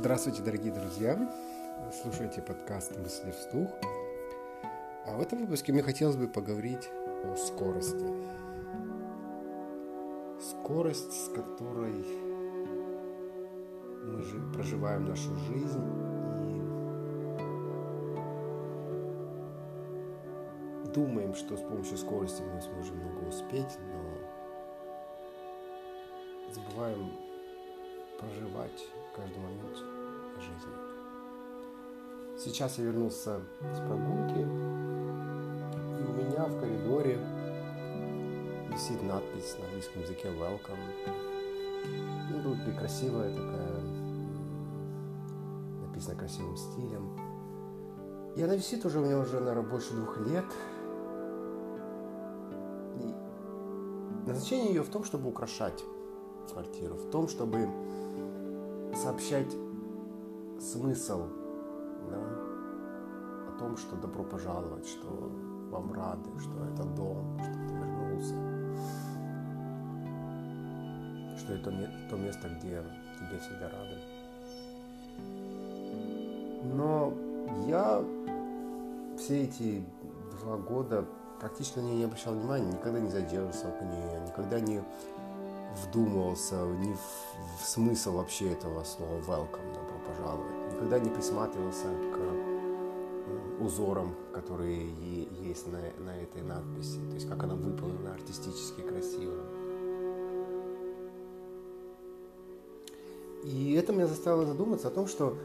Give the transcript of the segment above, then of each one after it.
Здравствуйте, дорогие друзья! Вы слушаете подкаст «Мысли вслух». А в этом выпуске мне хотелось бы поговорить о скорости. Скорость, с которой мы же проживаем нашу жизнь и думаем, что с помощью скорости мы сможем много успеть, но забываем проживать каждый момент жизни. Сейчас я вернулся с прогулки, и у меня в коридоре висит надпись на английском языке «Welcome». Ну, тут и красивая такая, написано красивым стилем. И она висит уже у меня уже, наверное, больше двух лет. И назначение ее в том, чтобы украшать квартиру, в том, чтобы сообщать смысл да, о том, что добро пожаловать, что вам рады, что это дом, что ты вернулся, что это то место, где тебе всегда рады. Но я все эти два года практически на нее не обращал внимания, никогда не задерживался около нее, никогда не вдумывался ни в, в смысл вообще этого слова welcome, добро пожаловать. Никогда не присматривался к узорам, которые есть на, на этой надписи. То есть как она выполнена артистически красиво. И это меня заставило задуматься о том, что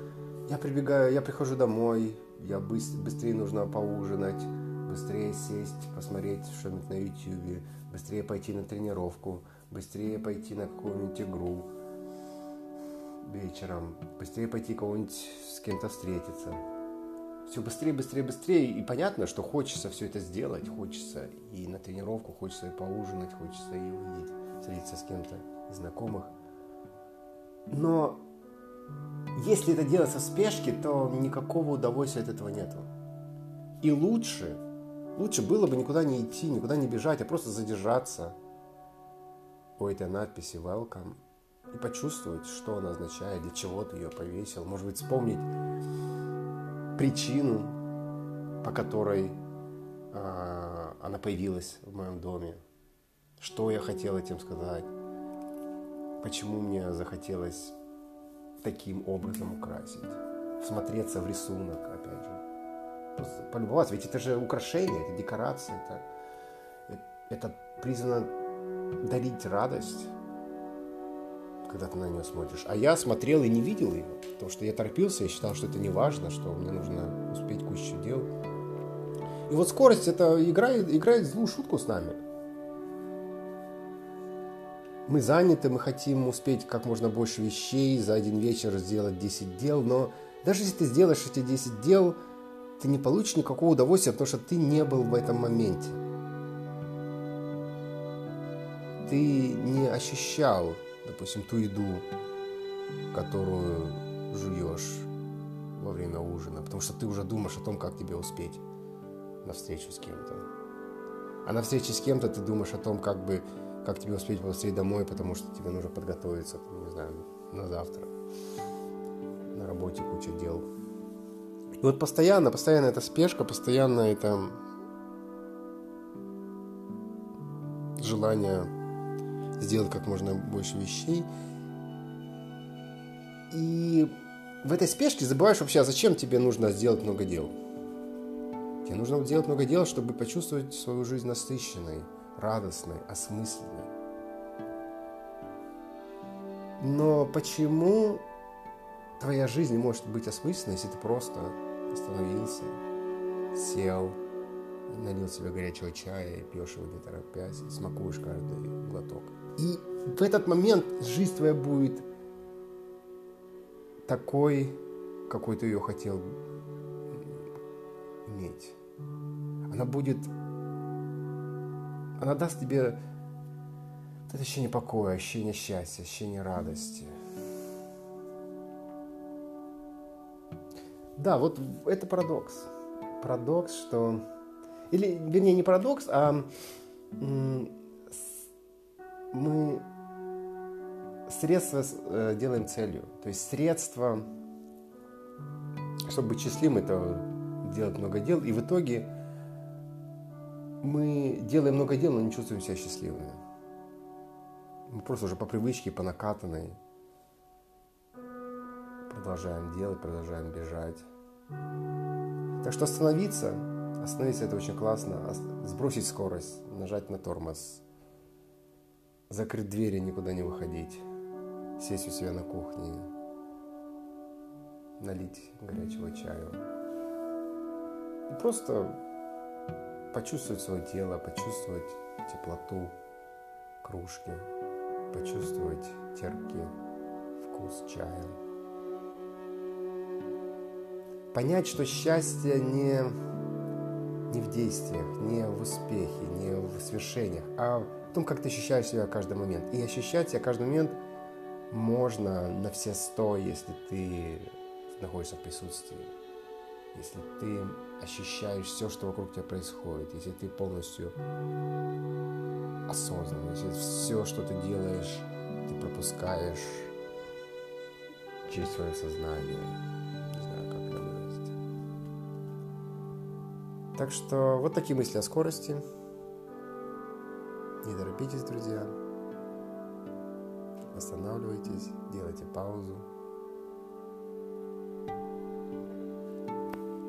я прибегаю, я прихожу домой, я быстр, быстрее нужно поужинать, быстрее сесть, посмотреть что-нибудь на YouTube, быстрее пойти на тренировку, быстрее пойти на какую-нибудь игру вечером, быстрее пойти кого-нибудь с кем-то встретиться. Все быстрее, быстрее, быстрее. И понятно, что хочется все это сделать, хочется и на тренировку, хочется и поужинать, хочется и увидеть, встретиться с кем-то из знакомых. Но если это делается в спешке, то никакого удовольствия от этого нету. И лучше, лучше было бы никуда не идти, никуда не бежать, а просто задержаться – этой надписи welcome и почувствовать, что она означает, для чего ты ее повесил. Может быть, вспомнить причину, по которой э, она появилась в моем доме. Что я хотел этим сказать. Почему мне захотелось таким образом украсить. Всмотреться в рисунок, опять же. Просто полюбоваться. Ведь это же украшение, это декорация, это, это признано дарить радость, когда ты на нее смотришь. А я смотрел и не видел ее, потому что я торопился, я считал, что это не важно, что мне нужно успеть кучу дел. И вот скорость это играет, играет злую шутку с нами. Мы заняты, мы хотим успеть как можно больше вещей, за один вечер сделать 10 дел, но даже если ты сделаешь эти 10 дел, ты не получишь никакого удовольствия, потому что ты не был в этом моменте ты не ощущал, допустим, ту еду, которую жуешь во время ужина, потому что ты уже думаешь о том, как тебе успеть на встречу с кем-то. А на встрече с кем-то ты думаешь о том, как бы как тебе успеть побыстрее домой, потому что тебе нужно подготовиться, не знаю, на завтра. На работе куча дел. И вот постоянно, постоянно эта спешка, постоянно это желание сделать как можно больше вещей. И в этой спешке забываешь вообще, а зачем тебе нужно сделать много дел. Тебе нужно сделать много дел, чтобы почувствовать свою жизнь насыщенной, радостной, осмысленной. Но почему твоя жизнь не может быть осмысленной, если ты просто остановился, сел, налил себе горячего чая и пьешь его не торопясь, и смакуешь каждый глоток. И в этот момент жизнь твоя будет такой, какой ты ее хотел иметь. Она будет... Она даст тебе это ощущение покоя, ощущение счастья, ощущение радости. Да, вот это парадокс. Парадокс, что... Или, вернее, не парадокс, а мы средства э, делаем целью. То есть средства чтобы быть счастливым, это делать много дел. И в итоге мы делаем много дел, но не чувствуем себя счастливыми. Мы просто уже по привычке, по накатанной продолжаем делать, продолжаем бежать. Так что остановиться, остановиться это очень классно, сбросить скорость, нажать на тормоз, закрыть двери, никуда не выходить, сесть у себя на кухне, налить горячего чаю. И просто почувствовать свое тело, почувствовать теплоту кружки, почувствовать терпкий вкус чая. Понять, что счастье не, не в действиях, не в успехе, не в свершениях, а в том, как ты ощущаешь себя каждый момент. И ощущать себя каждый момент можно на все сто, если ты находишься в присутствии если ты ощущаешь все, что вокруг тебя происходит, если ты полностью осознан, если все, что ты делаешь, ты пропускаешь через свое сознание. Так что вот такие мысли о скорости. Не торопитесь, друзья. Останавливайтесь, делайте паузу.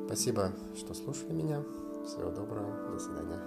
Спасибо, что слушали меня. Всего доброго. До свидания.